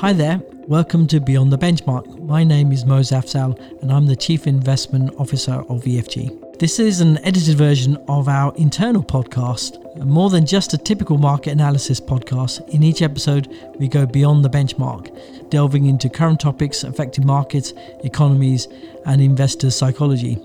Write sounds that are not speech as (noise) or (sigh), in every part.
Hi there, welcome to Beyond the Benchmark. My name is Moz Afzal and I'm the Chief Investment Officer of EFG. This is an edited version of our internal podcast, more than just a typical market analysis podcast. In each episode, we go beyond the benchmark, delving into current topics affecting markets, economies, and investors' psychology.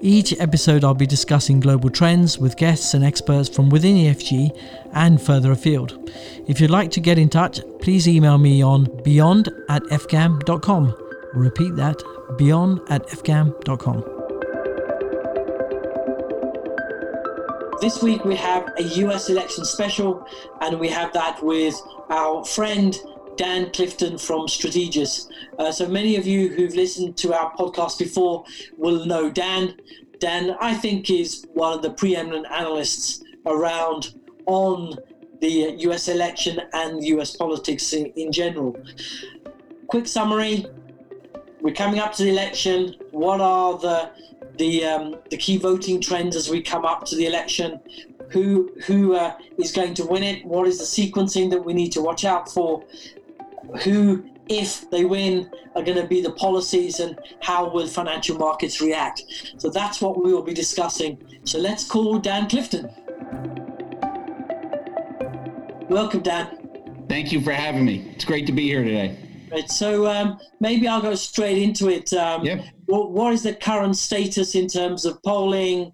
Each episode, I'll be discussing global trends with guests and experts from within EFG and further afield. If you'd like to get in touch, please email me on beyond at efgam.com. Repeat that beyond at efgam.com. This week we have a US election special, and we have that with our friend Dan Clifton from Strategas. Uh, so many of you who've listened to our podcast before will know Dan. Dan, I think, is one of the preeminent analysts around on the US election and US politics in, in general. Quick summary we're coming up to the election. What are the the, um, the key voting trends as we come up to the election? Who who uh, is going to win it? What is the sequencing that we need to watch out for? Who, if they win, are going to be the policies and how will financial markets react. So that's what we will be discussing. So let's call Dan Clifton. Welcome, Dan. Thank you for having me. It's great to be here today. Right. So um, maybe I'll go straight into it. Um, yep. what, what is the current status in terms of polling?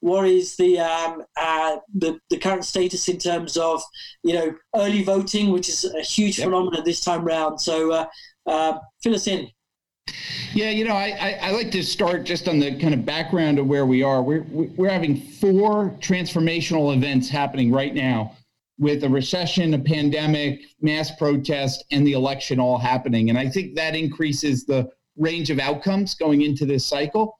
What is the, um, uh, the the current status in terms of you know early voting, which is a huge yep. phenomenon this time round. So uh, uh, fill us in. Yeah, you know, I, I, I, like to start just on the kind of background of where we are. We're we're having four transformational events happening right now, with a recession, a pandemic, mass protest, and the election all happening. And I think that increases the range of outcomes going into this cycle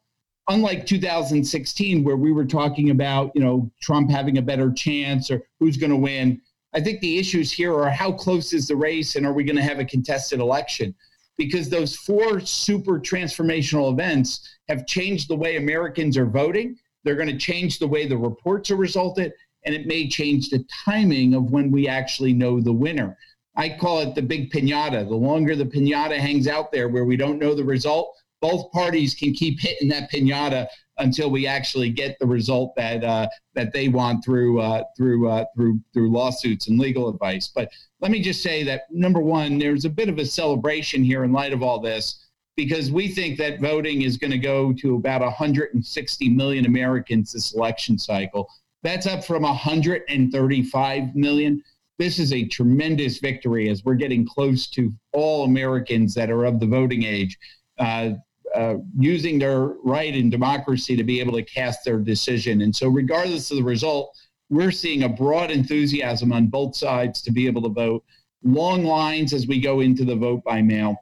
unlike 2016 where we were talking about you know trump having a better chance or who's going to win i think the issues here are how close is the race and are we going to have a contested election? Because those four super transformational events have changed the way americans are voting they're going to change the way the reports are resulted and it may change the timing of when we actually know the winner. I call it the big piñata the longer the piñata hangs out there where we don't know the result both parties can keep hitting that pinata until we actually get the result that uh, that they want through uh, through uh, through through lawsuits and legal advice. But let me just say that number one, there's a bit of a celebration here in light of all this because we think that voting is going to go to about 160 million Americans this election cycle. That's up from 135 million. This is a tremendous victory as we're getting close to all Americans that are of the voting age. Uh, uh, using their right in democracy to be able to cast their decision. And so, regardless of the result, we're seeing a broad enthusiasm on both sides to be able to vote, long lines as we go into the vote by mail.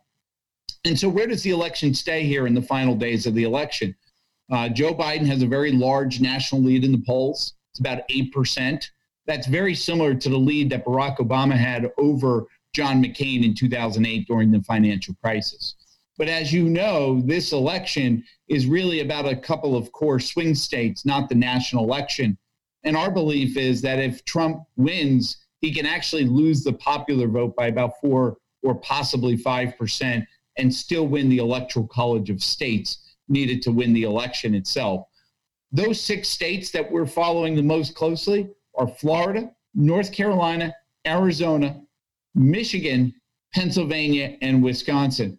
And so, where does the election stay here in the final days of the election? Uh, Joe Biden has a very large national lead in the polls. It's about 8%. That's very similar to the lead that Barack Obama had over John McCain in 2008 during the financial crisis. But as you know, this election is really about a couple of core swing states, not the national election. And our belief is that if Trump wins, he can actually lose the popular vote by about four or possibly 5% and still win the electoral college of states needed to win the election itself. Those six states that we're following the most closely are Florida, North Carolina, Arizona, Michigan, Pennsylvania, and Wisconsin.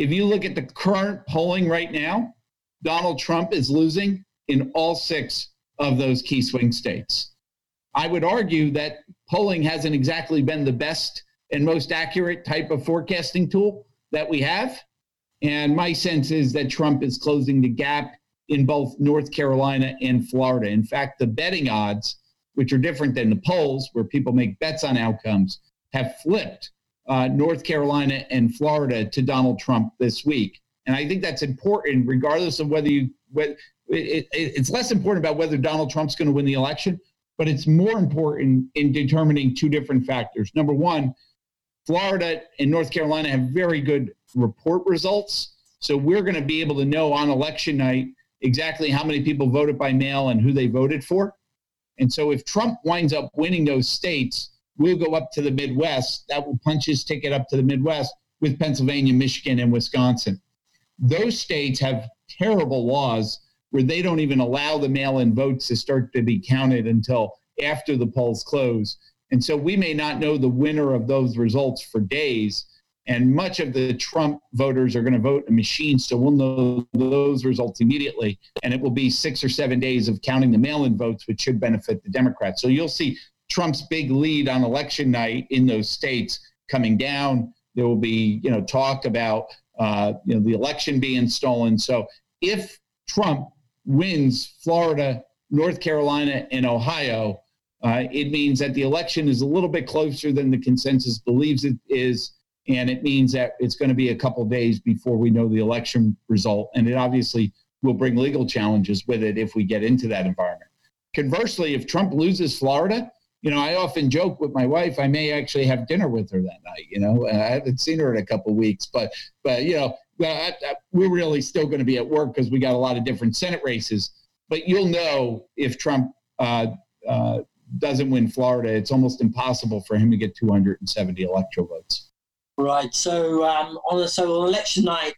If you look at the current polling right now, Donald Trump is losing in all six of those key swing states. I would argue that polling hasn't exactly been the best and most accurate type of forecasting tool that we have. And my sense is that Trump is closing the gap in both North Carolina and Florida. In fact, the betting odds, which are different than the polls where people make bets on outcomes, have flipped uh, North Carolina and Florida to Donald Trump this week. And I think that's important, regardless of whether you, it, it, it's less important about whether Donald Trump's going to win the election, but it's more important in determining two different factors. Number one, Florida and North Carolina have very good report results. So we're going to be able to know on election night exactly how many people voted by mail and who they voted for. And so if Trump winds up winning those states, will go up to the Midwest. That will punch his ticket up to the Midwest with Pennsylvania, Michigan, and Wisconsin. Those states have terrible laws where they don't even allow the mail in votes to start to be counted until after the polls close. And so we may not know the winner of those results for days. And much of the Trump voters are going to vote in machines. So we'll know those results immediately. And it will be six or seven days of counting the mail in votes, which should benefit the Democrats. So you'll see Trump's big lead on election night in those states coming down. There will be, you know, talk about, uh, you know, the election being stolen. So if Trump wins Florida, North Carolina, and Ohio, uh, it means that the election is a little bit closer than the consensus believes it is. And it means that it's going to be a couple days before we know the election result. And it obviously will bring legal challenges with it if we get into that environment. Conversely, if Trump loses Florida, you know, I often joke with my wife. I may actually have dinner with her that night. You know, I haven't seen her in a couple weeks, but but you know, I, I, we're really still going to be at work because we got a lot of different Senate races. But you'll know if Trump uh, uh, doesn't win Florida, it's almost impossible for him to get 270 electoral votes. Right. So um, on so on election night,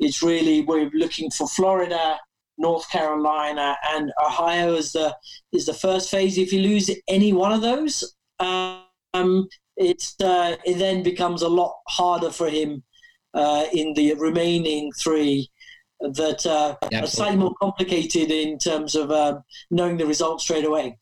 it's really we're looking for Florida, North Carolina, and Ohio is the is the first phase. If you lose any one of those, um, it's uh, it then becomes a lot harder for him uh, in the remaining three that uh, are slightly more complicated in terms of uh, knowing the results straight away.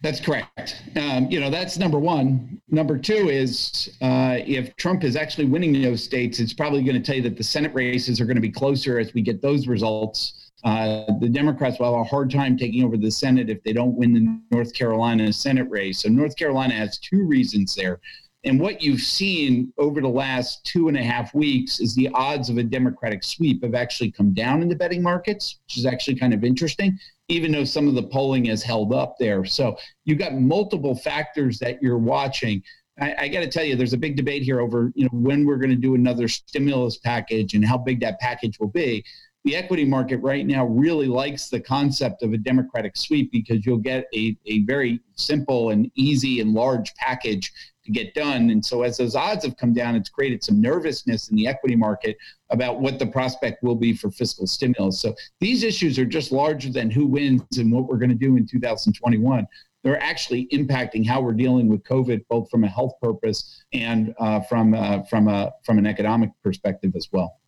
That's correct. Um, you know, that's number one. Number two is uh, if Trump is actually winning those states, it's probably going to tell you that the Senate races are going to be closer as we get those results. Uh, the Democrats will have a hard time taking over the Senate if they don't win the North Carolina Senate race. So North Carolina has two reasons there. And what you've seen over the last two and a half weeks is the odds of a Democratic sweep have actually come down in the betting markets, which is actually kind of interesting even though some of the polling has held up there. So you've got multiple factors that you're watching. I, I got to tell you, there's a big debate here over you know when we're going to do another stimulus package and how big that package will be. The equity market right now really likes the concept of a democratic sweep because you'll get a, a very simple and easy and large package to get done. And so as those odds have come down, it's created some nervousness in the equity market about what the prospect will be for fiscal stimulus. So these issues are just larger than who wins and what we're going to do in 2021. They're actually impacting how we're dealing with COVID, both from a health purpose and uh, from uh, from a from an economic perspective as well.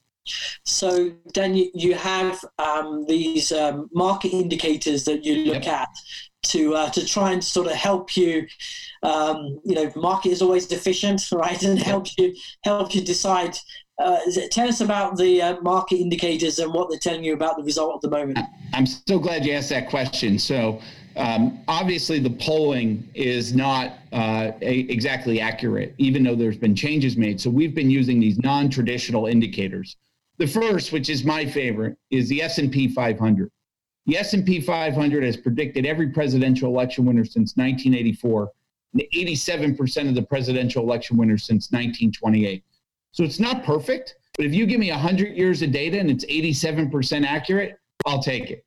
So, Dan, you, have um, these um, market indicators that you look yep. at to uh, to try and sort of help you. Um, you know, market is always efficient, (laughs) right, and helps you help you decide. Uh, tell us about the uh, market indicators and what they're telling you about the result at the moment. I'm so glad you asked that question. So. Um, obviously, the polling is not uh, a, exactly accurate, even though there's been changes made. So we've been using these non-traditional indicators. The first, which is my favorite, is the S&P 500. The S&P 500 has predicted every presidential election winner since 1984 and 87% of the presidential election winners since 1928. So it's not perfect, but if you give me 100 years of data and it's 87% accurate, I'll take it.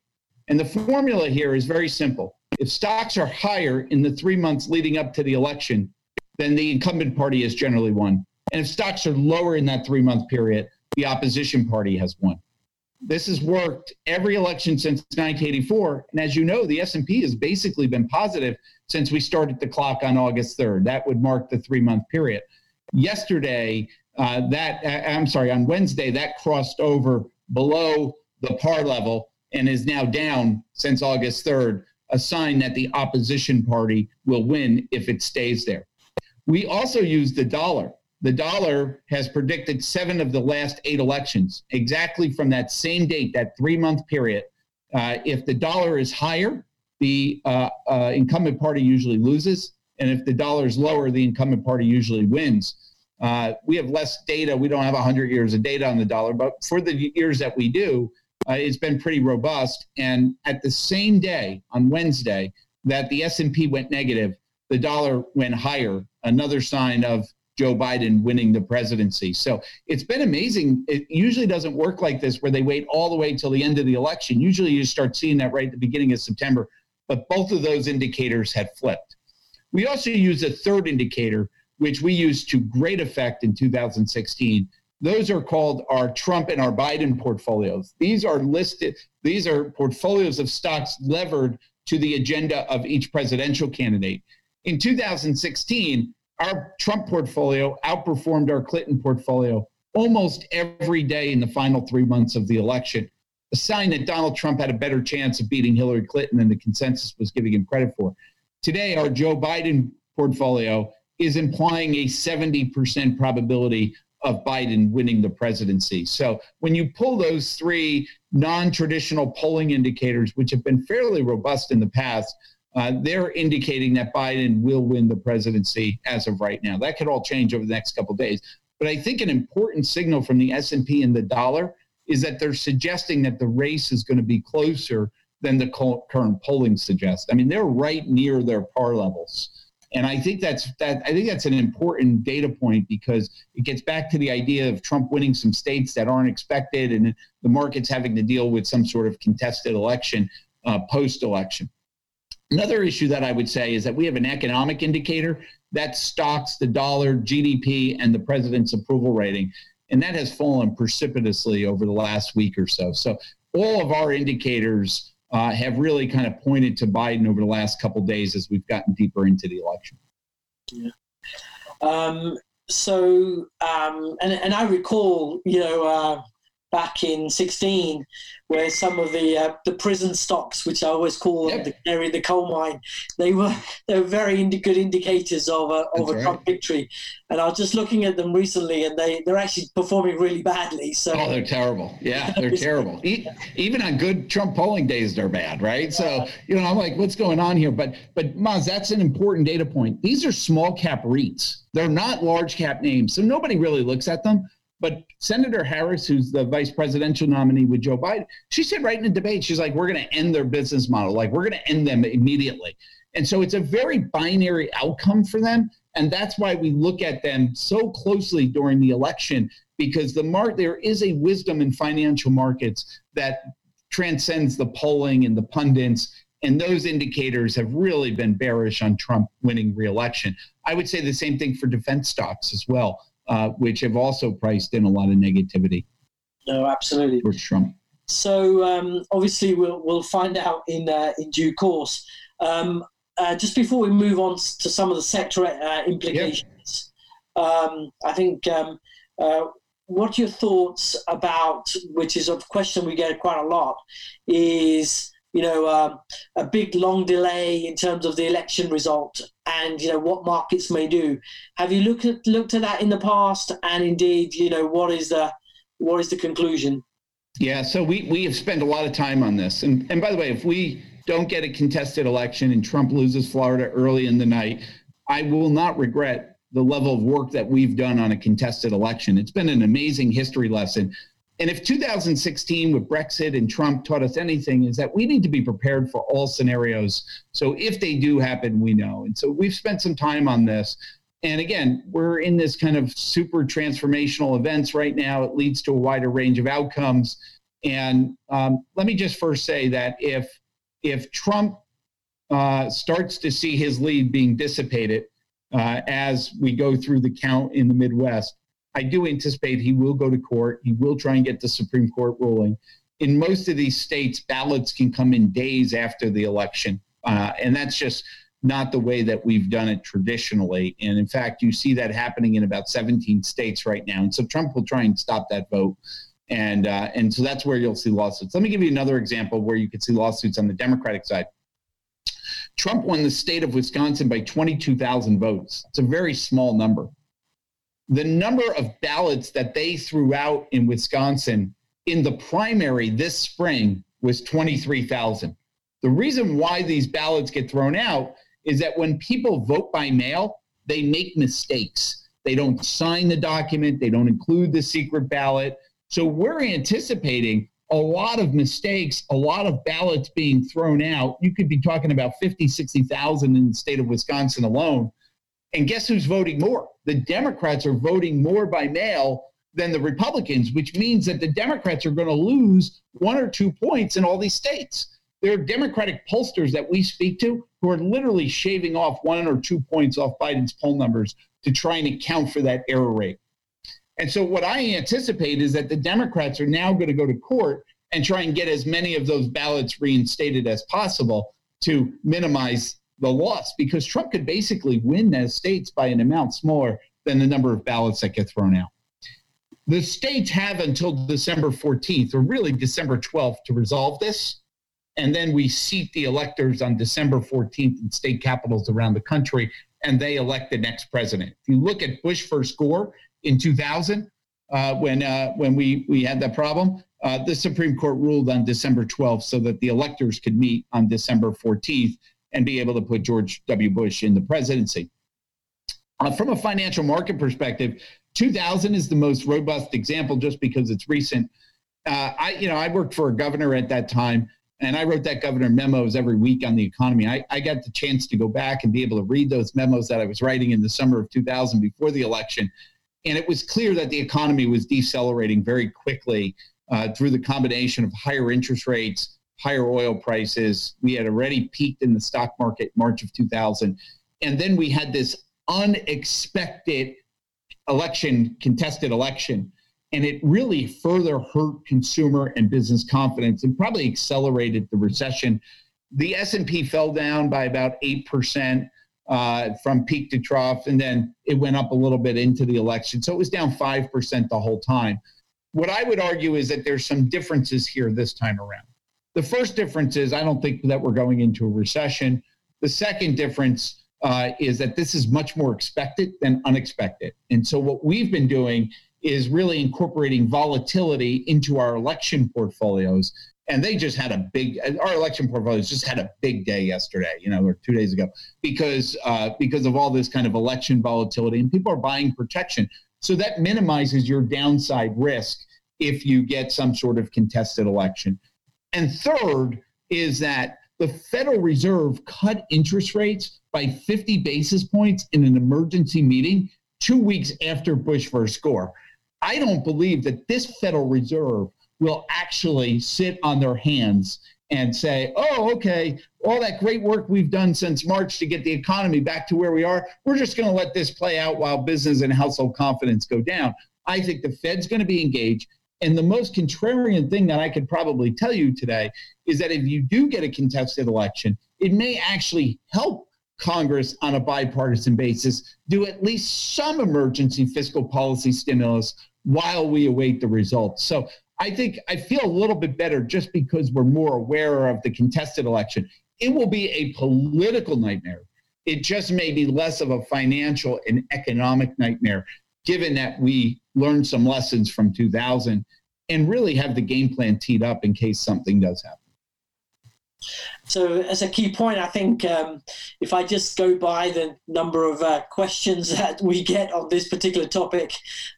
And the formula here is very simple. If stocks are higher in the three months leading up to the election, then the incumbent party has generally won. And if stocks are lower in that three month period, the opposition party has won. This has worked every election since 1984, and as you know, the S&P has basically been positive since we started the clock on August 3rd. That would mark the three-month period. Yesterday, uh, that uh, I'm sorry, on Wednesday, that crossed over below the par level and is now down since August 3rd, a sign that the opposition party will win if it stays there. We also use the dollar the dollar has predicted seven of the last eight elections exactly from that same date, that three month period. Uh, if the dollar is higher, the uh, uh, incumbent party usually loses. And if the dollar is lower, the incumbent party usually wins. Uh, we have less data. We don't have 100 years of data on the dollar, but for the years that we do, uh, it's been pretty robust. And at the same day, on Wednesday, that the S&P went negative, the dollar went higher, another sign of Joe Biden winning the presidency. So it's been amazing. It usually doesn't work like this where they wait all the way till the end of the election. Usually you start seeing that right at the beginning of September, but both of those indicators had flipped. We also use a third indicator, which we used to great effect in 2016. Those are called our Trump and our Biden portfolios. These are listed, these are portfolios of stocks levered to the agenda of each presidential candidate. In 2016, our Trump portfolio outperformed our Clinton portfolio almost every day in the final three months of the election, a sign that Donald Trump had a better chance of beating Hillary Clinton than the consensus was giving him credit for. Today, our Joe Biden portfolio is implying a 70% probability of Biden winning the presidency. So when you pull those three non traditional polling indicators, which have been fairly robust in the past, uh, they're indicating that Biden will win the presidency as of right now. That could all change over the next couple days. But I think an important signal from the S&P and the dollar is that they're suggesting that the race is going to be closer than the current polling suggests. I mean, they're right near their par levels. And I think that's that I think that's an important data point because it gets back to the idea of Trump winning some states that aren't expected and the markets having to deal with some sort of contested election uh, post election. Another issue that I would say is that we have an economic indicator that stocks the dollar, GDP, and the president's approval rating. And that has fallen precipitously over the last week or so. So all of our indicators uh, have really kind of pointed to Biden over the last couple days as we've gotten deeper into the election. Yeah. Um, so, um, and, and I recall, you know, uh, back in 16 where some of the uh, the prison stocks which i always call yep. the canary in the coal mine they were (laughs) they were very indi- good indicators of a, of a right. trump victory. And i was just looking at them recently and they they're actually performing really badly so oh they're terrible. Yeah (laughs) they're terrible. Even on good trump polling days they're bad right? So you know i'm like what's going on here? But but Moz, that's an important data point. These are small cap REITs. They're not large cap names so nobody really looks at them but Senator Harris, who's the vice presidential nominee with Joe Biden, she said right in the debate, she's like, we're going to end their business model. Like, we're going to end them immediately. And so it's a very binary outcome for them. And that's why we look at them so closely during the election, because the mark there is a wisdom in financial markets that transcends the polling and the pundits. And those indicators have really been bearish on Trump winning reelection. I would say the same thing for defense stocks as well uh, which have also priced in a lot of negativity. No, absolutely. For Trump. So um, obviously, we'll we'll find out in uh, in due course. Um, uh, just before we move on to some of the sector uh, implications, yep. um, I think um, uh, what your thoughts about, which is a question we get quite a lot, is you know, um, a big long delay in terms of the election result and, you know, what markets may do. Have you looked at, looked at that in the past? And indeed, you know, what is the, what is the conclusion? Yeah, so we, we have spent a lot of time on this. And, and by the way, if we don't get a contested election and Trump loses Florida early in the night, I will not regret the level of work that we've done on a contested election. It's been an amazing history lesson. And if 2016 with Brexit and Trump taught us anything, is that we need to be prepared for all scenarios. So if they do happen, we know. And so we've spent some time on this. And again, we're in this kind of super transformational events right now. It leads to a wider range of outcomes. And um, let me just first say that if if Trump uh, starts to see his lead being dissipated uh, as we go through the count in the Midwest, I do anticipate he will go to court. He will try and get the Supreme Court ruling. In most of these states, ballots can come in days after the election. Uh, and that's just not the way that we've done it traditionally. And in fact, you see that happening in about 17 states right now. And so Trump will try and stop that vote. And, uh, and so that's where you'll see lawsuits. Let me give you another example where you could see lawsuits on the Democratic side. Trump won the state of Wisconsin by 22,000 votes. It's a very small number the number of ballots that they threw out in Wisconsin in the primary this spring was 23,000. The reason why these ballots get thrown out is that when people vote by mail, they make mistakes. They don't sign the document, they don't include the secret ballot. So we're anticipating a lot of mistakes, a lot of ballots being thrown out. You could be talking about 50, 60,000 in the state of Wisconsin alone and guess who's voting more? The Democrats are voting more by mail than the Republicans, which means that the Democrats are going to lose one or two points in all these states. There are Democratic pollsters that we speak to who are literally shaving off one or two points off Biden's poll numbers to try and account for that error rate. And so, what I anticipate is that the Democrats are now going to go to court and try and get as many of those ballots reinstated as possible to minimize the loss because Trump could basically win those states by an amount smaller than the number of ballots that get thrown out. The states have until December 14th, or really December 12th, to resolve this. And then we seat the electors on December 14th in state capitals around the country, and they elect the next president. If you look at Bush versus Gore in 2000, uh, when uh, when we we had that problem, uh, the Supreme Court ruled on December 12th so that the electors could meet on December 14th and be able to put George W. Bush in the presidency. Uh, from a financial market perspective, 2000 is the most robust example just because it's recent. Uh, I, you know, I worked for a governor at that time, and I wrote that governor memos every week on the economy. I, I got the chance to go back and be able to read those memos that I was writing in the summer of 2000 before the election, and it was clear that the economy was decelerating very quickly uh, through the combination of higher interest rates, higher oil prices. We had already peaked in the stock market March of 2000. And then we had this unexpected election, contested election. And it really further hurt consumer and business confidence and probably accelerated the recession. The S&P fell down by about 8% uh, from peak to trough, and then it went up a little bit into the election. So it was down 5% the whole time. What I would argue is that there's some differences here this time around. The first difference is I don't think that we're going into a recession. The second difference uh, is that this is much more expected than unexpected. And so what we've been doing is really incorporating volatility into our election portfolios. And they just had a big our election portfolios just had a big day yesterday, you know, or two days ago, because uh, because of all this kind of election volatility, and people are buying protection. So that minimizes your downside risk if you get some sort of contested election. And third is that the Federal Reserve cut interest rates by 50 basis points in an emergency meeting two weeks after Bush versus Gore. I don't believe that this Federal Reserve will actually sit on their hands and say, oh, okay, all that great work we've done since March to get the economy back to where we are, we're just going to let this play out while business and household confidence go down. I think the Fed's going to be engaged. And the most contrarian thing that I could probably tell you today is that if you do get a contested election, it may actually help Congress on a bipartisan basis do at least some emergency fiscal policy stimulus while we await the results. So I think I feel a little bit better just because we're more aware of the contested election. It will be a political nightmare. It just may be less of a financial and economic nightmare given that we learned some lessons from 2000 and really have the game plan teed up in case something does happen. So, as a key point, I think um, if I just go by the number of uh, questions (laughs) that we get on this particular topic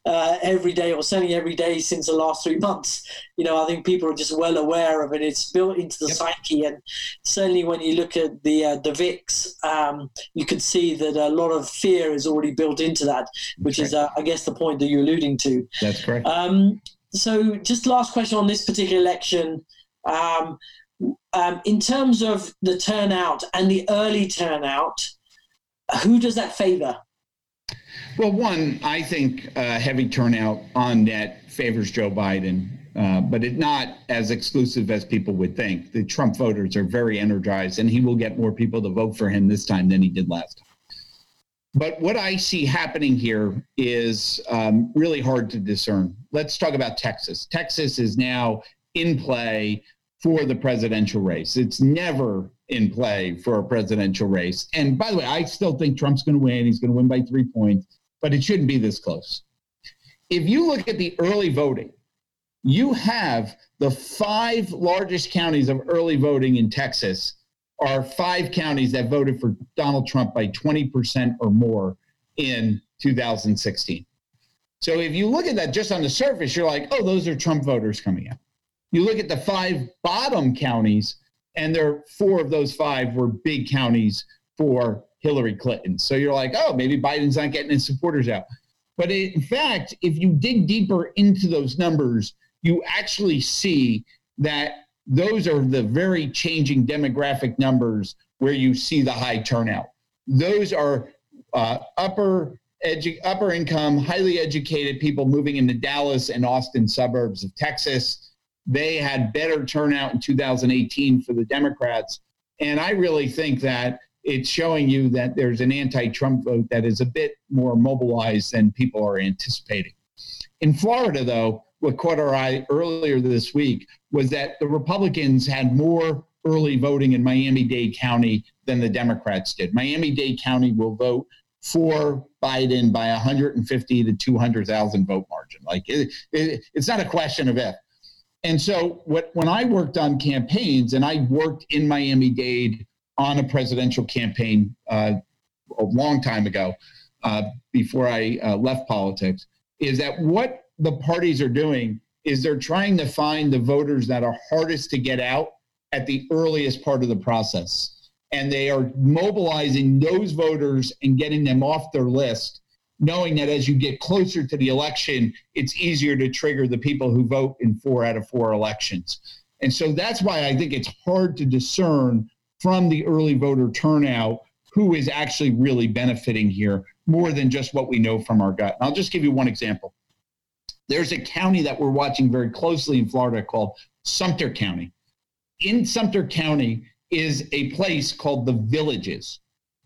uh, every day, or certainly every day since the last three months, you know, I think people are just well aware of it. It's built into the yep. psyche, and certainly when you look at the uh, the VIX, um, you can see that a lot of fear is already built into that, which That's is. Uh, I guess, the point that you're alluding to. That's correct. Um, so, just last question on this particular election. Um, um, in terms of the turnout and the early turnout, who does that favor? Well, one, I think uh, heavy turnout on net favors Joe Biden, uh, but it's not as exclusive as people would think. The Trump voters are very energized, and he will get more people to vote for him this time than he did last time. But what I see happening here is um, really hard to discern. Let's talk about Texas. Texas is now in play for the presidential race. It's never in play for a presidential race. And by the way, I still think Trump's going to win. He's going to win by three points, but it shouldn't be this close. If you look at the early voting, you have the five largest counties of early voting in Texas are five counties that voted for Donald Trump by 20% or more in 2016. So if you look at that just on the surface, you're like, oh, those are Trump voters coming out. You look at the five bottom counties, and there four of those five were big counties for Hillary Clinton. So you're like, oh, maybe Biden's not getting his supporters out. But in fact, if you dig deeper into those numbers, you actually see that those are the very changing demographic numbers where you see the high turnout. Those are uh, upper edu- upper income, highly educated people moving into Dallas and Austin suburbs of Texas. They had better turnout in 2018 for the Democrats. And I really think that it's showing you that there's an anti Trump vote that is a bit more mobilized than people are anticipating. In Florida, though, what caught our eye earlier this week was that the Republicans had more early voting in Miami Dade County than the Democrats did. Miami Dade County will vote for Biden by 150 to 200,000 vote margin. Like it, it, it's not a question of if. And so what when I worked on campaigns and I worked in Miami Dade on a presidential campaign uh, a long time ago uh, before I uh, left politics is that what the parties are doing is they're trying to find the voters that are hardest to get out at the earliest part of the process. And they are mobilizing those voters and getting them off their list, knowing that as you get closer to the election, it's easier to trigger the people who vote in four out of four elections. And so that's why I think it's hard to discern from the early voter turnout who is actually really benefiting here more than just what we know from our gut. And I'll just give you one example. There's a county that we're watching very closely in Florida called Sumter County. In Sumter County, is a place called the Villages.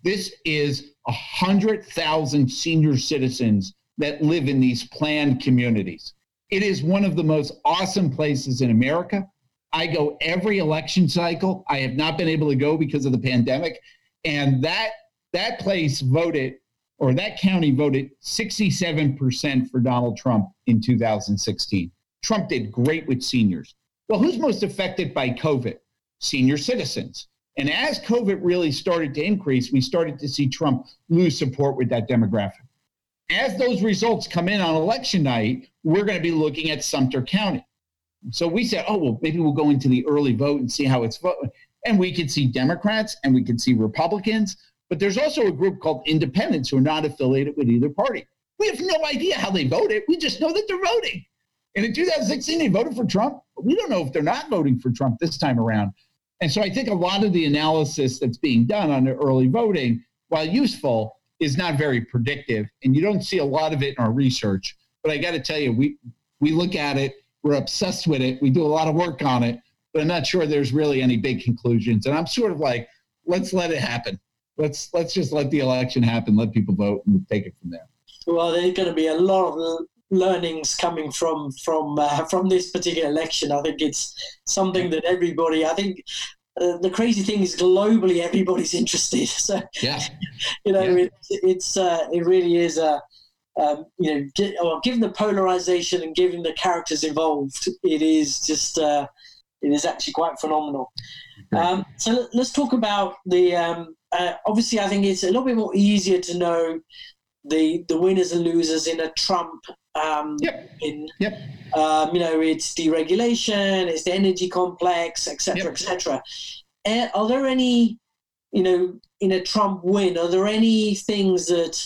This is hundred thousand senior citizens that live in these planned communities. It is one of the most awesome places in America. I go every election cycle. I have not been able to go because of the pandemic, and that that place voted or that county voted 67% for Donald Trump in 2016. Trump did great with seniors. Well, who's most affected by COVID? senior citizens. And as COVID really started to increase, we started to see Trump lose support with that demographic. As those results come in on election night, we're going to be looking at Sumter County. So we said, oh, well, maybe we'll go into the early vote and see how it's voted. And we could see Democrats and we could see Republicans, but there's also a group called independents who are not affiliated with either party. We have no idea how they voted. We just know that they're voting. And in 2016, they voted for Trump. We don't know if they're not voting for Trump this time around. And so I think a lot of the analysis that's being done on the early voting, while useful, is not very predictive. And you don't see a lot of it in our research. But I got to tell you, we, we look at it, we're obsessed with it, we do a lot of work on it, but I'm not sure there's really any big conclusions. And I'm sort of like, let's let it happen. Let's let's just let the election happen, let people vote, and take it from there. Well, there's going to be a lot of learnings coming from from uh, (laughs) from this particular election. I think it's something that everybody. I think uh, the crazy thing is globally everybody's (laughs) interested. (laughs) So yeah, you know yeah. It, it's uh, it really is a. Um, you know, get, well, given the polarization and given the characters involved, it is just uh, it is actually quite phenomenal. Um, so let's talk about the. Um, uh, obviously, I think it's a little bit more easier to know the the winners and losers in a Trump um, yep. In yep. Um, you know, it's deregulation, it's the energy complex, etc., yep. etc. Uh, are there any, you know, in a Trump win, are there any things that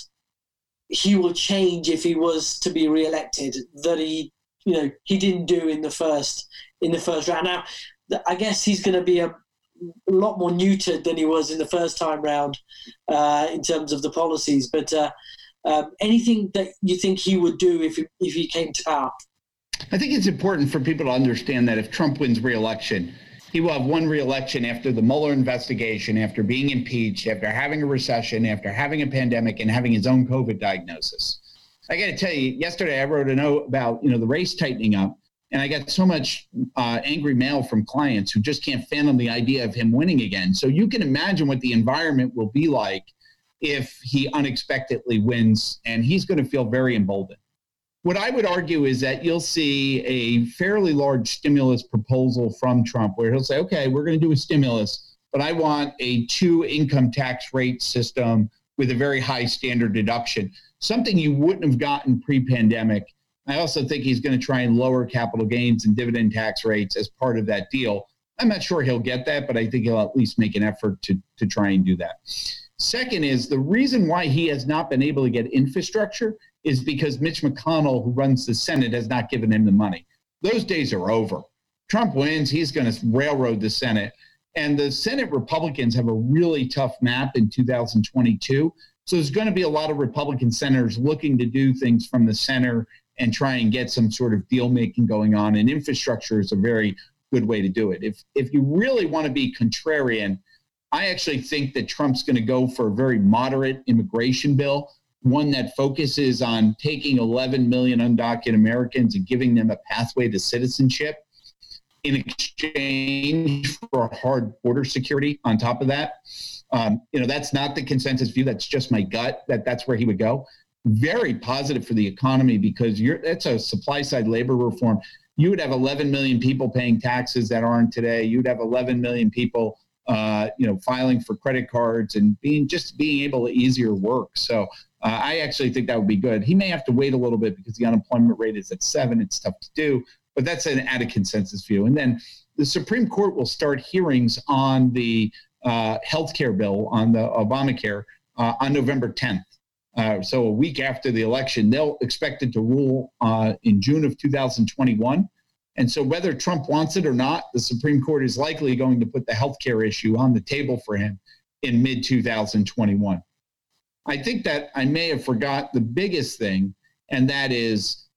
he will change if he was to be re-elected that he, you know, he didn't do in the first in the first round? Now, I guess he's going to be a, a lot more neutered than he was in the first time round uh, in terms of the policies, but. Uh, um, anything that you think he would do if if he came to power? I think it's important for people to understand that if Trump wins re-election, he will have one re-election after the Mueller investigation, after being impeached, after having a recession, after having a pandemic, and having his own COVID diagnosis. I got to tell you, yesterday I wrote a note about you know the race tightening up, and I got so much uh, angry mail from clients who just can't fathom the idea of him winning again. So you can imagine what the environment will be like if he unexpectedly wins, and he's going to feel very emboldened. What I would argue is that you'll see a fairly large stimulus proposal from Trump where he'll say, okay, we're going to do a stimulus, but I want a two income tax rate system with a very high standard deduction, something you wouldn't have gotten pre pandemic. I also think he's going to try and lower capital gains and dividend tax rates as part of that deal. I'm not sure he'll get that, but I think he'll at least make an effort to, to try and do that. Second is the reason why he has not been able to get infrastructure is because Mitch McConnell, who runs the Senate, has not given him the money. Those days are over. Trump wins, he's going to railroad the Senate. And the Senate Republicans have a really tough map in 2022. So there's going to be a lot of Republican senators looking to do things from the center and try and get some sort of deal making going on. And infrastructure is a very good way to do it. If if you really want to be contrarian, I actually think that Trump's going to go for a very moderate immigration bill, one that focuses on taking 11 million undocumented Americans and giving them a pathway to citizenship in exchange for hard border security on top of that. Um, you know, that's not the consensus view. That's just my gut that that's where he would go. Very positive for the economy because you're that's a supply side labor reform. You would have 11 million people paying taxes that aren't today. You'd have 11 million people, uh, you know, filing for credit cards and being just being able to easier work. So uh, I actually think that would be good. He may have to wait a little bit because the unemployment rate is at seven. It's tough to do, but that's an out of consensus view. And then the Supreme Court will start hearings on the uh, health care bill, on the Obamacare, uh, on November 10th. Uh, so a week after the election, they'll expect it to rule uh, in June of 2021. And so, whether Trump wants it or not, the Supreme Court is likely going to put the health care issue on the table for him in mid 2021. I think that I may have forgot the biggest thing, and that is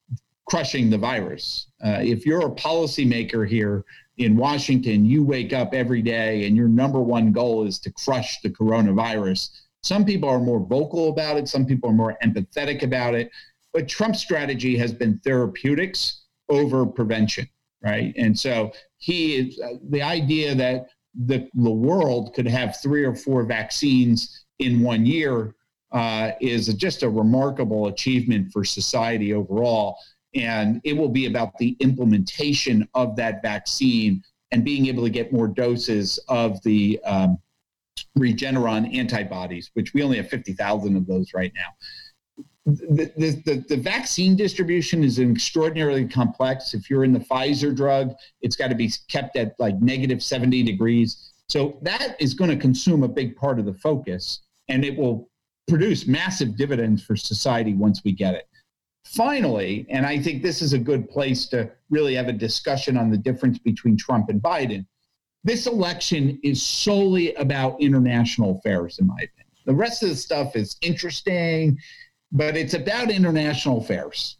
crushing the virus. Uh, if you're a policymaker here in Washington, you wake up every day and your number one goal is to crush the coronavirus. Some people are more vocal about it, some people are more empathetic about it. But Trump's strategy has been therapeutics over prevention, right? And so he is uh, the idea that the, the world could have three or four vaccines in one year uh, is just a remarkable achievement for society overall. And it will be about the implementation of that vaccine and being able to get more doses of the um, Regeneron antibodies, which we only have 50,000 of those right now. The, the, the, vaccine distribution is extraordinarily complex. If you're in the Pfizer drug, it's got to be kept at like negative 70 degrees. So that is going to consume a big part of the focus, and it will produce massive dividends for society once we get it. Finally, and I think this is a good place to really have a discussion on the difference between Trump and Biden. This election is solely about international affairs, in my opinion. The rest of the stuff is interesting, but it's about international affairs.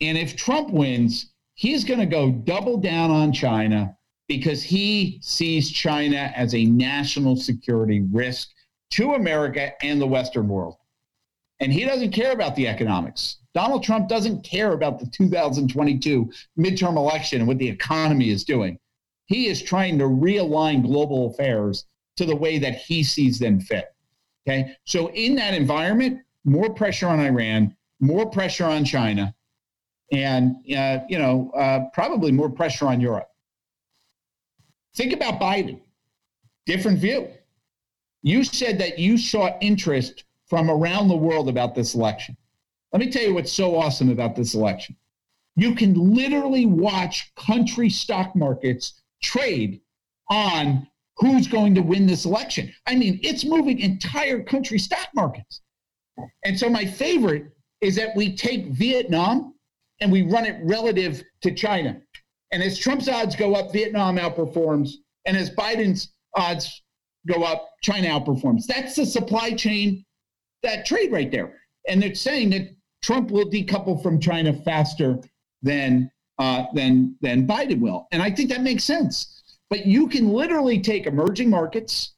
And if Trump wins, he's going to go double down on China because he sees China as a national security risk to America and the Western world. And he doesn't care about the economics. Donald Trump doesn't care about the 2022 midterm election and what the economy is doing. He is trying to realign global affairs to the way that he sees them fit. Okay. So, in that environment, more pressure on Iran, more pressure on China, and, uh, you know, uh, probably more pressure on Europe. Think about Biden. Different view. You said that you saw interest from around the world about this election. Let me tell you what's so awesome about this election. You can literally watch country stock markets trade on who's going to win this election. I mean, it's moving entire country stock markets. And so my favorite is that we take Vietnam and we run it relative to China. And as Trump's odds go up, Vietnam outperforms. And as Biden's odds go up, China outperforms. That's the supply chain, that trade right there. And they're saying that Trump will decouple from China faster than uh, than than Biden will, and I think that makes sense. But you can literally take emerging markets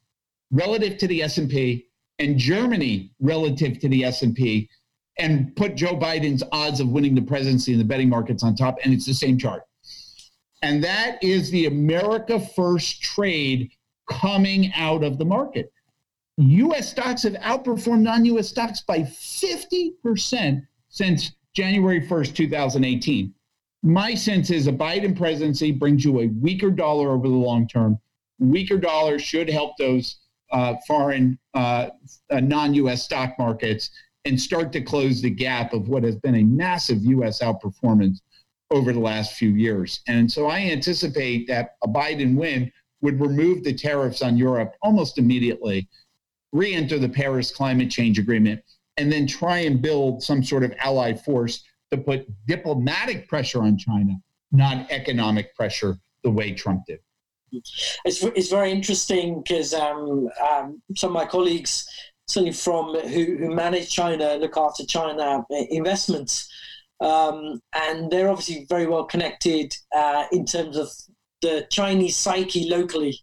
relative to the S and P and Germany relative to the S and put Joe Biden's odds of winning the presidency in the betting markets on top, and it's the same chart. And that is the America First trade coming out of the market. US stocks have outperformed non US stocks by 50% since January 1st, 2018. My sense is a Biden presidency brings you a weaker dollar over the long term. Weaker dollar should help those uh, foreign uh, uh, non US stock markets and start to close the gap of what has been a massive US outperformance over the last few years. And so I anticipate that a Biden win would remove the tariffs on Europe almost immediately, re enter the Paris Climate Change Agreement, and then try and build some sort of allied force to put diplomatic pressure on China, not economic pressure the way Trump did. It's, it's very interesting because um, um, some of my colleagues, certainly from who, who manage China, look after China investments, um, and they're obviously very well connected uh, in terms of the Chinese psyche locally.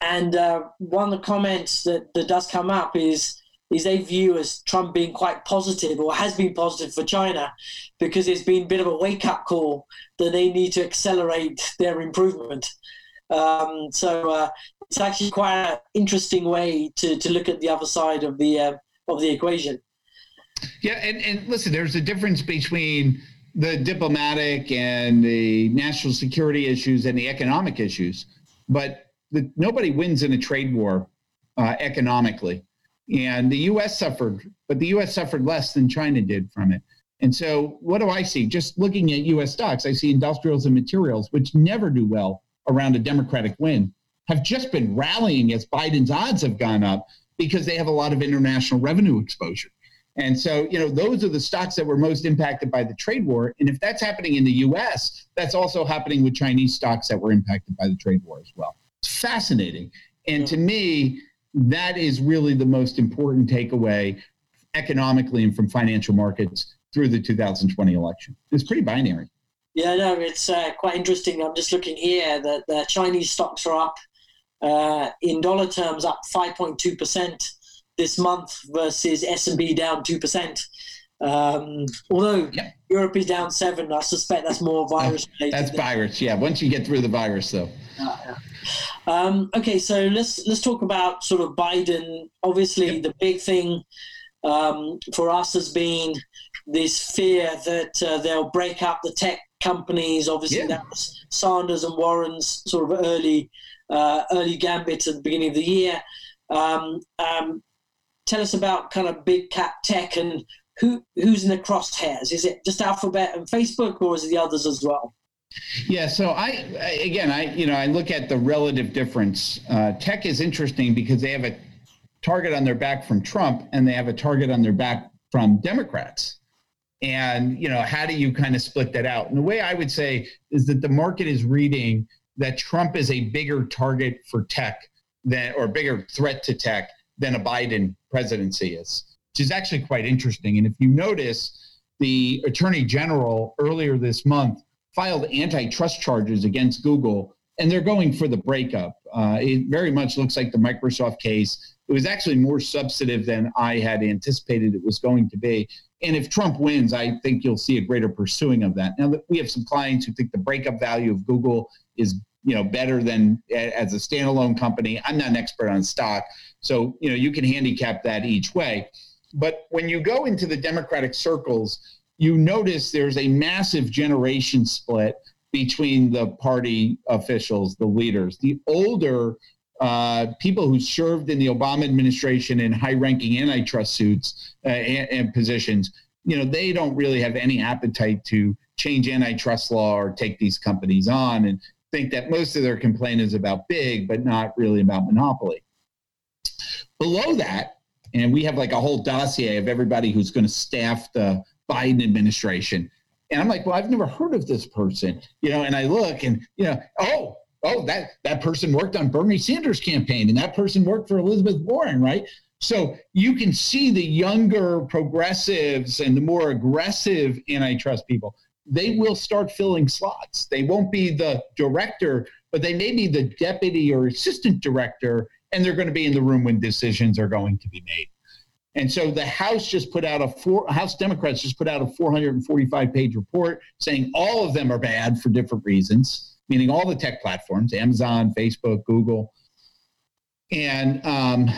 And uh, one of the comments that, that does come up is is they view as Trump being quite positive or has been positive for China because it's been a bit of a wake up call that they need to accelerate their improvement. Um, so uh, it's actually quite an interesting way to, to look at the other side of the uh, of the equation. Yeah, and, and listen, there's a difference between the diplomatic and the national security issues and the economic issues, but the, nobody wins in a trade war uh, economically. And the U.S. suffered, but the U.S. suffered less than China did from it. And so, what do I see? Just looking at U.S. stocks, I see industrials and materials, which never do well around a Democratic win, have just been rallying as Biden's odds have gone up because they have a lot of international revenue exposure. And so, you know, those are the stocks that were most impacted by the trade war. And if that's happening in the US, that's also happening with Chinese stocks that were impacted by the trade war as well. It's fascinating. And to me, that is really the most important takeaway economically and from financial markets through the 2020 election. It's pretty binary. Yeah, no, it's uh, quite interesting. I'm just looking here that the Chinese stocks are up uh, in dollar terms, up 5.2 percent this month versus S&P down two percent. Um, although yeah. Europe is down seven, I suspect that's more virus related. That's virus, yeah. Once you get through the virus, though. Uh, yeah. um, okay, so let's let's talk about sort of Biden. Obviously, yep. the big thing um, for us has been this fear that uh, they'll break up the tech companies. Obviously, yeah. that was Sanders and Warren's sort of early uh, early gambit at the beginning of the year. Um, um, tell us about kind of big cap tech and who who's in the crosshairs. Is it just Alphabet and Facebook, or is it the others as well? Yeah, so I, I again, I you know, I look at the relative difference. Uh, tech is interesting because they have a target on their back from Trump, and they have a target on their back from Democrats and you know how do you kind of split that out? And the way i would say is that the market is reading that trump is a bigger target for tech than or bigger threat to tech than a biden presidency is which is actually quite interesting. And if you notice the attorney general earlier this month filed antitrust charges against google and they're going for the breakup. Uh, it very much looks like the microsoft case. It was actually more substantive than i had anticipated it was going to be and if Trump wins, I think you'll see a greater pursuing of that. Now, we have some clients who think the breakup value of Google is you know better than as a standalone company. I'm not an expert on stock, so you know you can handicap that each way. But when you go into the Democratic circles, you notice there's a massive generation split between the party officials, the leaders. The older uh, people who served in the Obama administration in high-ranking antitrust suits uh, and, and, positions, you know, they don't really have any appetite to change antitrust law or take these companies on, and think that most of their complaint is about big, but not really about monopoly. Below that, and we have like a whole dossier of everybody who's going to staff the Biden administration. And I'm like, well, I've never heard of this person, you know, and I look and, you know, oh, oh, that that person worked on Bernie Sanders campaign, and that person worked for Elizabeth Warren, right? So you can see the younger progressives and the more aggressive antitrust people, they will start filling slots. They won't be the director, but they may be the deputy or assistant director, and they're going to be in the room when decisions are going to be made. And so the House just put out a four House Democrats just put out a 445 page report saying all of them are bad for different reasons meaning all the tech platforms, Amazon, Facebook, Google. And um,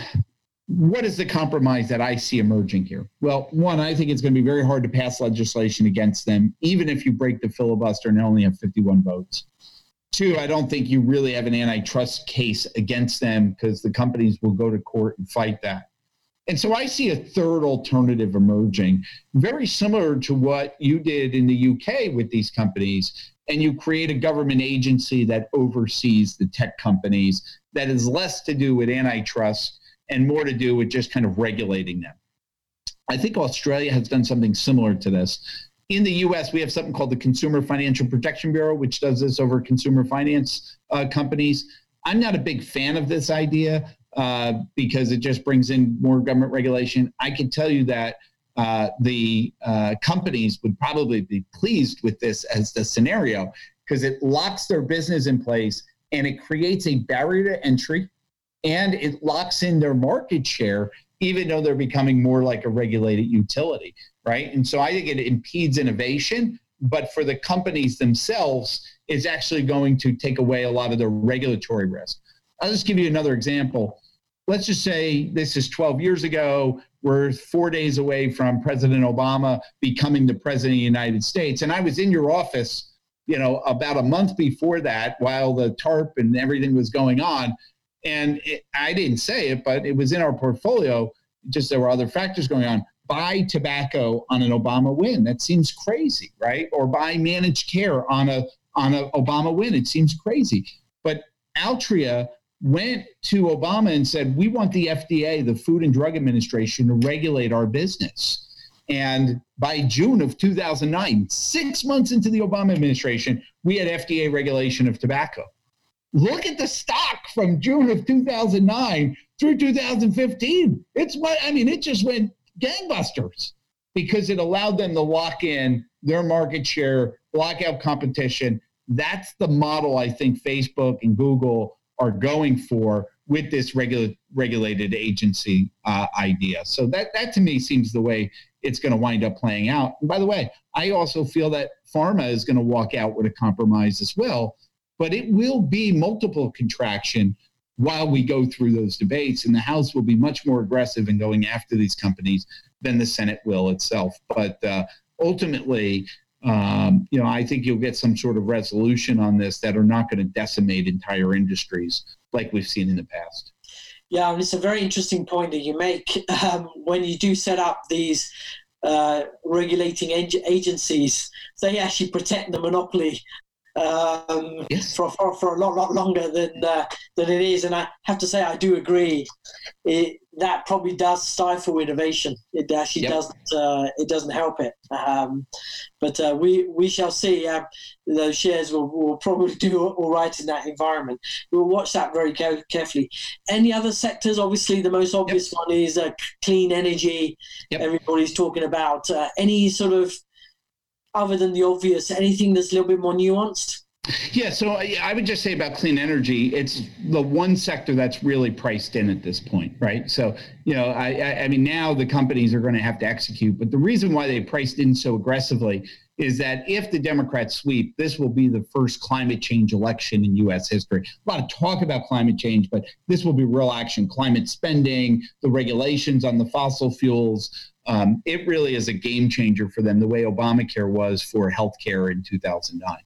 what is the compromise that I see emerging here? Well, one, I think it's going to be very hard to pass legislation against them, even if you break the filibuster and only have 51 votes. Two, I don't think you really have an antitrust case against them because the companies will go to court and fight that. And so I see a third alternative emerging, very similar to what you did in the UK with these companies and you create a government agency that oversees the tech companies that is less to do with antitrust and more to do with just kind of regulating them. I think Australia has done something similar to this. in the US, we have something called the Consumer Financial Protection Bureau, which does this over consumer finance uh, companies. I'm not a big fan of this idea uh, because it just brings in more government regulation. I can tell you that uh, the uh, companies would probably be pleased with this as the scenario because it locks their business in place and it creates a barrier to entry and it locks in their market share even though they're becoming more like a regulated utility, right? And so I think it impedes innovation, but for the companies themselves, it's actually going to take away a lot of the regulatory risk. I'll just give you another example. Let's just say this is 12 years ago. We're four days away from President Obama becoming the president of the United States. And I was in your office, you know, about a month before that while the TARP and everything was going on and it, I didn't say it, but it was in our portfolio. Just there were other factors going on. Buy tobacco on an Obama win. That seems crazy, right? Or buy managed care on a on an Obama win. It seems crazy. But Altria went to Obama and said, "We want the FDA, the Food and Drug Administration, to regulate our business." And by June of 2009, six months into the Obama administration, we had FDA regulation of tobacco. Look at the stock from June of 2009 through 2015. It's what I mean, it just went gangbusters because it allowed them to lock in their market share, block out competition. That's the model I think Facebook and Google are going for with this regula- regulated agency uh, idea. So that that to me seems the way it's going to wind up playing out. And by the way, I also feel that pharma is going to walk out with a compromise as well but it will be multiple contraction while we go through those debates. And the House will be much more aggressive in going after these companies than the Senate will itself. But uh, ultimately, um, you know, I think you'll get some sort of resolution on this that are not going to decimate entire industries like we've seen in the past. Yeah, and it's a very interesting point that you make. (laughs) Um, when you do set up these uh, regulating ag- agencies, they actually protect the monopoly um, yes. for, for, for a lot, lot longer than uh, than it is. And I have to say, I do agree. It, that probably does stifle innovation. It actually yep. doesn't. Uh, it doesn't help it. Um, but uh, we we shall see. Um, those shares will, will probably (laughs) do all right in that environment. We'll watch that very carefully. Any other sectors? Obviously, the most obvious yep. one is uh, clean energy. Yep. Everybody's talking about uh, any sort of other than the obvious, anything that's a little bit more nuanced? Yeah, so I would just say about clean energy, it's the one sector that's really priced in at this point, right? So, you know, I, I mean, now the companies are going to have to execute, but the reason why they priced in so aggressively is that if the Democrats sweep, this will be the first climate change election in U.S. history. A lot of talk about climate change, but this will be real action. Climate spending, the regulations on the fossil fuels, um, it really is a game changer for them, the way Obamacare was for healthcare in 2009.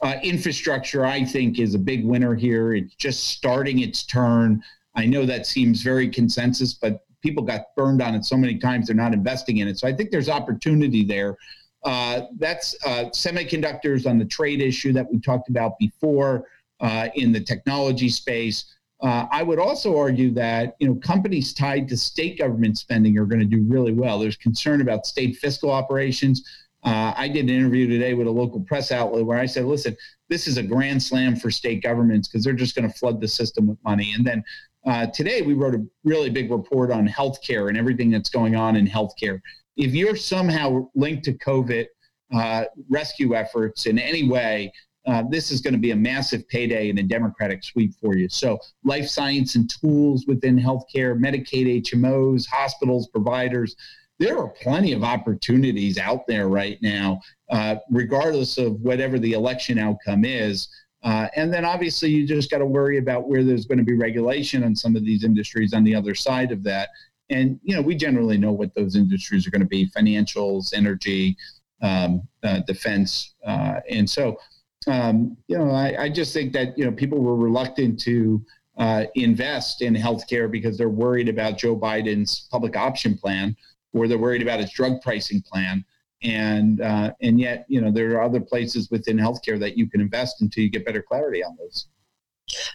Uh, infrastructure, I think, is a big winner here. It's just starting its turn. I know that seems very consensus, but people got burned on it so many times they're not investing in it. So I think there's opportunity there. Uh, that's uh, semiconductors on the trade issue that we talked about before uh, in the technology space. Uh, I would also argue that you know companies tied to state government spending are going to do really well. There's concern about state fiscal operations. Uh, I did an interview today with a local press outlet where I said, "Listen, this is a grand slam for state governments because they're just going to flood the system with money." And then today we wrote a really big report on healthcare and everything that's going on in healthcare. If you're somehow linked to COVID uh, rescue efforts in any way, uh, this is going to be a massive payday and a democratic sweep for you. So, life science and tools within healthcare, Medicaid, HMOs, hospitals, providers, there are plenty of opportunities out there right now, uh, regardless of whatever the election outcome is. Uh, and then obviously, you just got to worry about where there's going to be regulation on some of these industries on the other side of that. And, you know, we generally know what those industries are going to be financials, energy, um, uh, defense. Uh, and so, um, you know, I, I, just think that you know people were reluctant to uh, invest in healthcare because they're worried about Joe Biden's public option plan, or they're worried about his drug pricing plan, and uh, and yet you know there are other places within healthcare that you can invest until you get better clarity on those.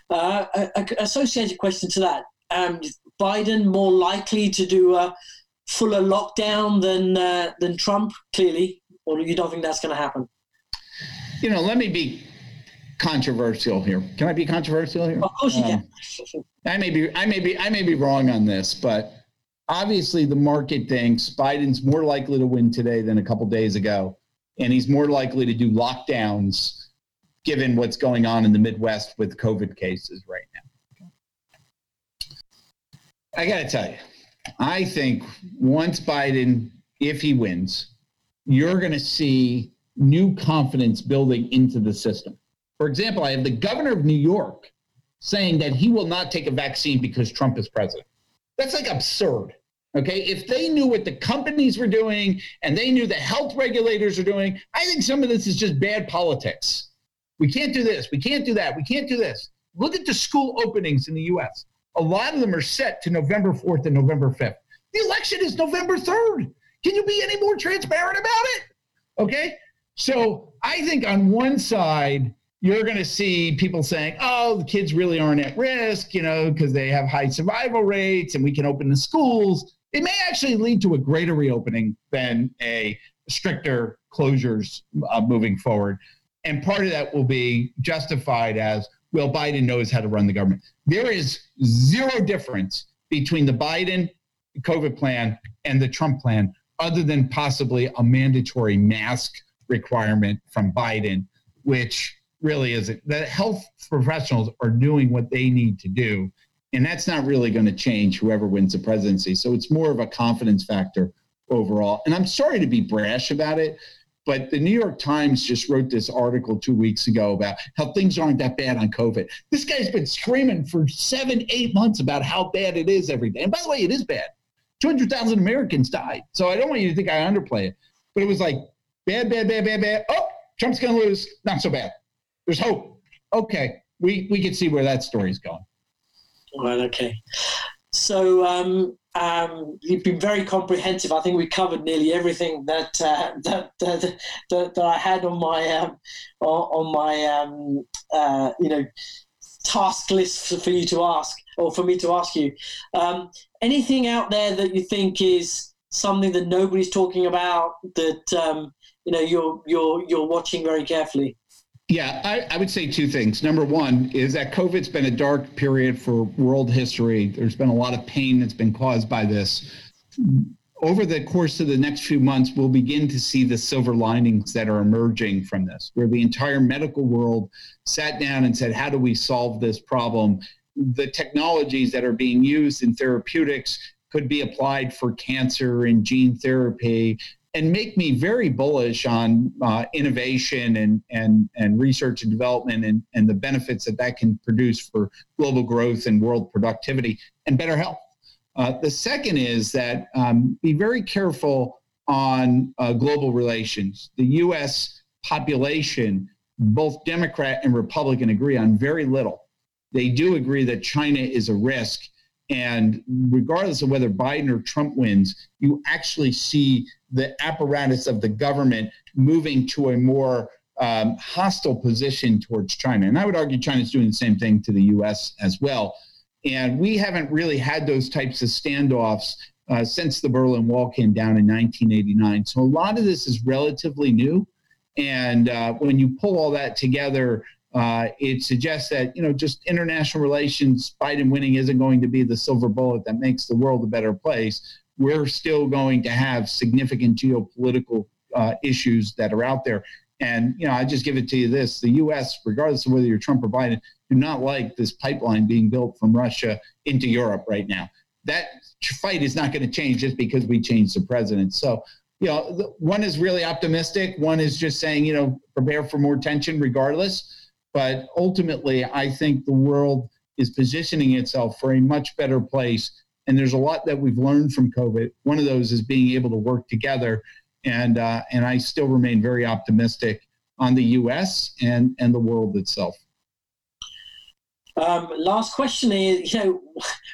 Uh, associated question to that: um, Biden more likely to do a fuller lockdown than uh, than Trump? Clearly, or you don't think that's going to happen? You know, let me be controversial here. Can I be controversial here? Of course you um, can. I may be I may be I may be wrong on this, but obviously the market thinks Biden's more likely to win today than a couple days ago, and he's more likely to do lockdowns given what's going on in the Midwest with COVID cases right now. I got to tell you, I think once Biden, if he wins, you're going to see new confidence building into the system. For example, I have the governor of New York saying that he will not take a vaccine because Trump is president. That's like absurd. Okay. If they knew what the companies were doing and they knew the health regulators are doing, I think some of this is just bad politics. We can't do this. We can't do that. We can't do this. Look at the school openings in the US. A lot of them are set to November 4th and November 5th. The election is November 3rd. Can you be any more transparent about it? Okay. So I think on one side, you're going to see people saying, oh, the kids really aren't at risk, you know, because they have high survival rates and we can open the schools. It may actually lead to a greater reopening than a stricter closures uh, moving forward. And part of that will be justified as, well, Biden knows how to run the government. There is zero difference between the Biden COVID plan and the Trump plan, other than possibly a mandatory mask requirement from Biden, which really isn't. The health professionals are doing what they need to do. And that's not really going to change whoever wins the presidency. So it's more of a confidence factor overall. And I'm sorry to be brash about it, but the New York Times just wrote this article two weeks ago about how things aren't that bad on COVID. This guy's been screaming for seven, eight months about how bad it is every day. And by the way, it is bad. 200,000 Americans died. So I don't want you to think I underplay it, but it was like bad, bad, bad, bad, bad. Oh, Trump's going to lose. Not so bad there's hope. Okay, we we can see where that story's going. Right. Okay. So um, um, you've been very comprehensive. I think we covered nearly everything that uh, (laughs) that, that, that, that I had on my um, on my um, uh, you know task list for you to ask or for me to ask you. Um, anything out there that you think is something that nobody's talking about that um, you know you're you're you're watching very carefully? Yeah, I, I, would say two things. Number one is that COVID's been a dark period for world history. There's been a lot of pain that's been caused by this. Over the course of the next few months, we'll begin to see the silver linings that are emerging from this, where the entire medical world sat down and said, How do we solve this problem? The technologies that are being used in therapeutics could be applied for cancer and gene therapy and make me very bullish on uh, innovation and, and, and research and development and, and the benefits that that can produce for global growth and world productivity and better health. Uh, the second is that um, be very careful on uh, global relations. The U.S. population, both Democrat and Republican, agree on very little. They do agree that China is a risk. And regardless of whether Biden or Trump wins, you actually see the apparatus of the government moving to a more um, hostile position towards China. And I would argue China is doing the same thing to the US as well. And we haven't really had those types of standoffs uh, since the Berlin Wall came down in 1989. So a lot of this is relatively new. And uh, when you pull all that together, uh, it suggests that you know just international relations, Biden winning isn't going to be the silver bullet that makes the world a better place we're still going to have significant geopolitical uh, issues that are out there. And you know, I just give it to you this: the U.S., regardless of whether you're Trump or Biden, do not like this pipeline being built from Russia into Europe right now. That fight is not going to change just because we changed the president. So, you know, one is really optimistic. One is just saying, you know, prepare for more tension regardless. But ultimately, I think the world is positioning itself for a much better place and there's a lot that we've learned from COVID. One of those is being able to work together, and uh, and I still remain very optimistic on the U.S. and and the world itself. Um, last question is, you know,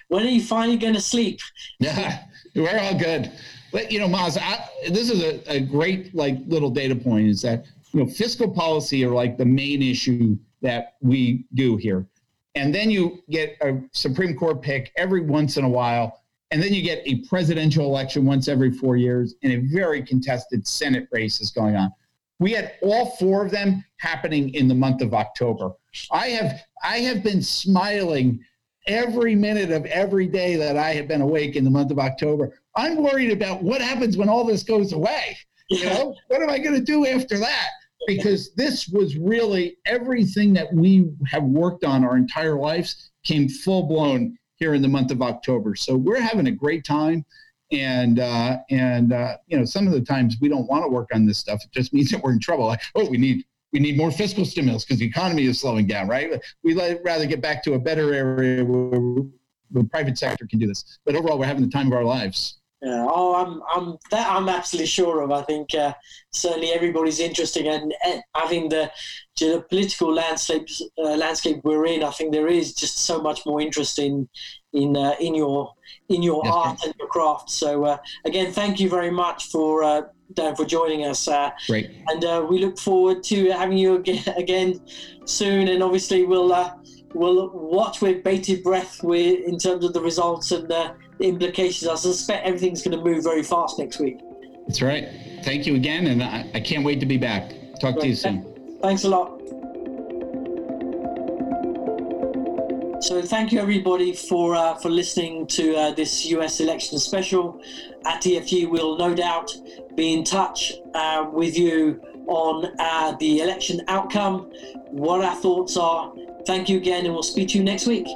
when are you finally going to sleep? Yeah, (laughs) we're all good. But you know, Moz, I, this is a, a great like little data point. Is that you know fiscal policy are like the main issue that we do here and then you get a Supreme Court pick every once in a while, And then you get a presidential election once every four years, and a very contested Senate race is going on. We had all four of them happening in the month of October. I have I have been smiling every minute of every day that I have been awake in the month of October. I'm worried about what happens when all this goes away. You know, (laughs) what am I going to do after that? Because this was really everything that we have worked on our entire lives came full blown here in the month of October. So we're having a great time. And uh, and uh, you know, some of the times we don't want to work on this stuff. It just means that we're in trouble. Like, oh, we need we need more fiscal stimulus because the economy is slowing down, right? We would rather get back to a better area where the private sector can do this. But overall, we're having the time of our lives. Yeah. Oh, I'm, I'm that I'm absolutely sure of. I think uh, certainly everybody's interested, and uh, having the geopolitical landscape uh, landscape we're in, I think there is just so much more interest in in uh, in your in your yes, art and your craft. So uh, again, thank you very much for uh, Dan for joining us. Great, and we look forward to having you again, again soon. And obviously, we'll we'll watch with bated breath with in terms of the results and implications. I suspect everything's going to move very fast next week. That's right. Thank you again, and I, I can't wait to be back. Talk Great. to you soon. Thanks a lot. So thank you everybody for uh, for listening to uh, this U.S. election special. At EFG, we'll no doubt be in touch uh, with you on uh, the election outcome, what our thoughts are. Thank you again, and we'll speak to you next week.